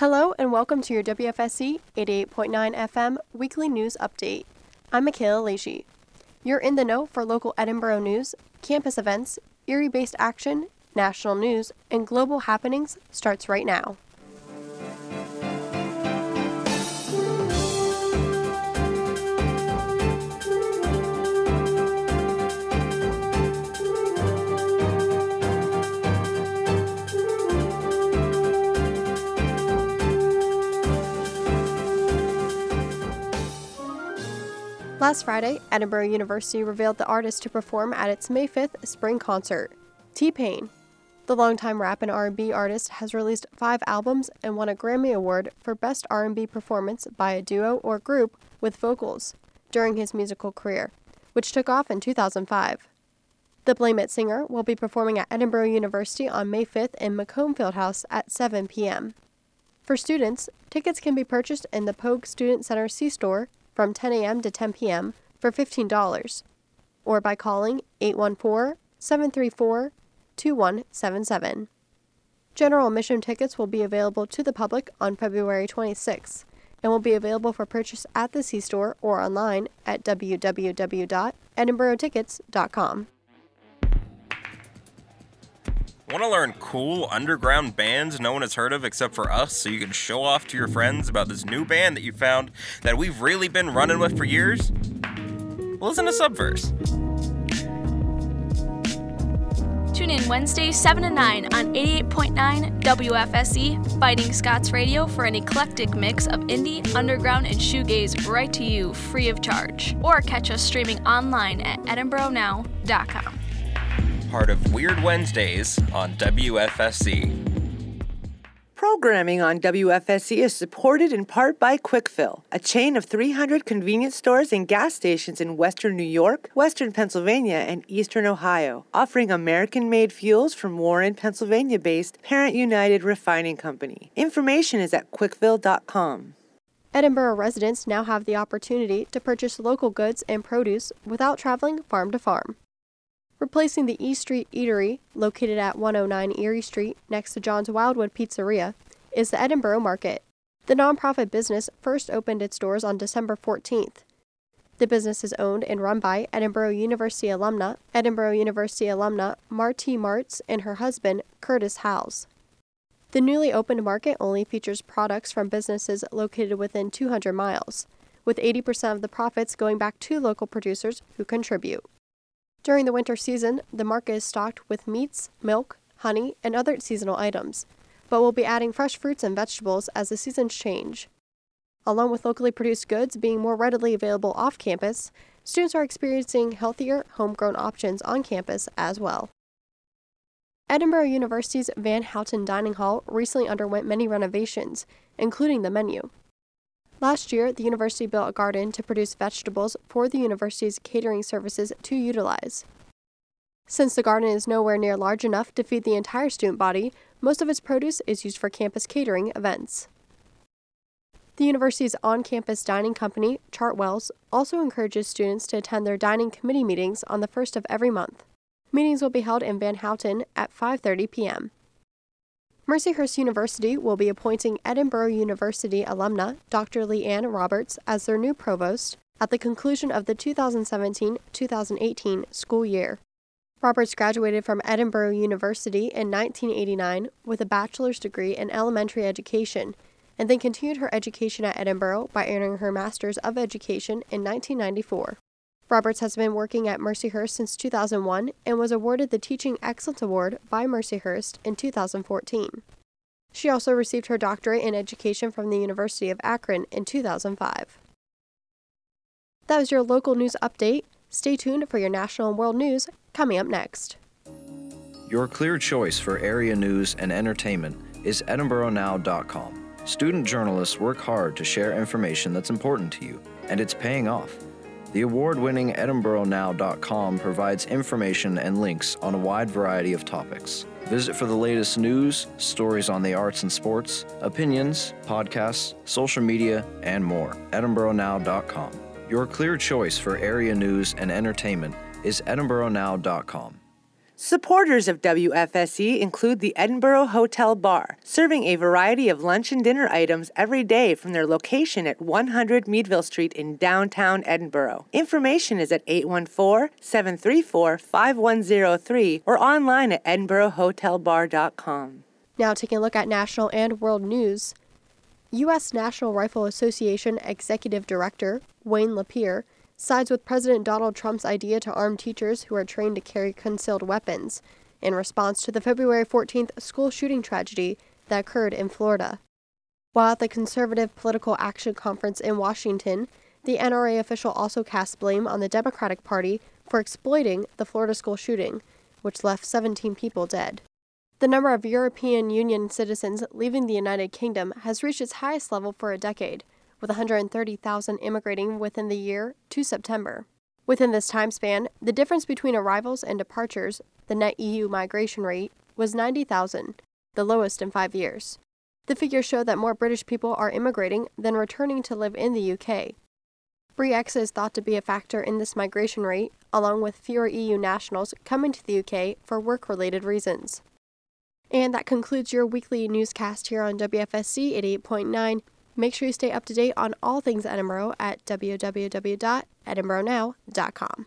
Hello and welcome to your WFSE 88.9 FM weekly news update. I'm Michaela Lacey. You're in the know for local Edinboro news, campus events, Erie based action, national news, and global happenings starts right now. Last Friday, Edinboro University revealed the artist to perform at its May 5th spring concert. T-Pain, the longtime rap and R&B artist, has released 5 albums and won a Grammy Award for Best R&B Performance by a Duo or Group with Vocals during his musical career, which took off in 2005. The Blame It singer will be performing at Edinboro University on May 5th in McComb Fieldhouse at 7 p.m. For students, tickets can be purchased in the Pogue Student Center C-Store from 10 a.m. to 10 p.m. for $15, or by calling 814 734 2177. General admission tickets will be available to the public on February 26 and will be available for purchase at the C store or online at www.edinborotickets.com. Want to learn cool underground bands no one has heard of except for us so you can show off to your friends about this new band that you found that we've really been running with for years? Listen to Subverse. Tune in Wednesday, 7 to 9 on 88.9 WFSE, Fighting Scots Radio for an eclectic mix of indie, underground, and shoegaze right to you free of charge. Or catch us streaming online at edinboronow.com part of Weird Wednesdays on WFSE. Programming on WFSE is supported in part by Kwik Fill, a chain of 300 convenience stores and gas stations in western New York, western Pennsylvania, and eastern Ohio, offering American made fuels from Warren, Pennsylvania based Parent United Refining Company. Information is at kwikfill.com. Edinboro residents now have the opportunity to purchase local goods and produce without traveling farm to farm replacing the E Street Eatery, located at 109 Erie Street next to John's Wildwood Pizzeria, is the Edinboro Market. The nonprofit business first opened its doors on December 14th. The business is owned and run by Edinboro University alumna, Edinboro University alumna Marty Martz and her husband, Curtis Howes. The newly opened market only features products from businesses located within 200 miles, with 80% of the profits going back to local producers who contribute. During the winter season, the market is stocked with meats, milk, honey, and other seasonal items, but we'll be adding fresh fruits and vegetables as the seasons change. Along with locally produced goods being more readily available off campus, students are experiencing healthier, homegrown options on campus as well. Edinboro University's Van Houten Dining Hall recently underwent many renovations, including the menu. Last year, the university built a garden to produce vegetables for the university's catering services to utilize. Since the garden is nowhere near large enough to feed the entire student body, most of its produce is used for campus catering events. The university's on campus dining company, Chartwells, also encourages students to attend their dining committee meetings on the first of every month. Meetings will be held in Van Houten at 5:30 p.m. Mercyhurst University will be appointing Edinboro University alumna Dr. Leanne Roberts as their new provost at the conclusion of the 2017 2018 school year. Roberts graduated from Edinboro University in 1989 with a bachelor's degree in elementary education and then continued her education at Edinboro by earning her Master's of Education in 1994. Roberts has been working at Mercyhurst since 2001 and was awarded the Teaching Excellence Award by Mercyhurst in 2014. She also received her doctorate in education from the University of Akron in 2005. That was your local news update. Stay tuned for your national and world news coming up next. Your clear choice for area news and entertainment is EdinboroNow.com. Student journalists work hard to share information that's important to you, and it's paying off. The award winning EdinboroNow.com provides information and links on a wide variety of topics. Visit for the latest news, stories on the arts and sports, opinions, podcasts, social media, and more. EdinboroNow.com. Your clear choice for area news and entertainment is EdinboroNow.com. Supporters of WFSE include the Edinboro Hotel Bar, serving a variety of lunch and dinner items every day from their location at 100 Meadville Street in downtown Edinboro. Information is at 814 734 5103 or online at edinborohotelbar.com. Now, taking a look at national and world news. U.S. National Rifle Association Executive Director Wayne Lapierre sides with President Donald Trump's idea to arm teachers who are trained to carry concealed weapons in response to the February 14th school shooting tragedy that occurred in Florida. While at the Conservative Political Action Conference in Washington, the NRA official also cast blame on the Democratic Party for exploiting the Florida school shooting, which left 17 people dead. The number of European Union citizens leaving the United Kingdom has reached its highest level for a decade, with 130,000 immigrating within the year to September. Within this time span, the difference between arrivals and departures, the net EU migration rate, was 90,000, the lowest in five years. The figures show that more British people are immigrating than returning to live in the UK. Brexit is thought to be a factor in this migration rate, along with fewer EU nationals coming to the UK for work related reasons. And that concludes your weekly newscast here on WFSE 88.9. Make sure you stay up to date on all things Edinboro at www.edinboronow.com.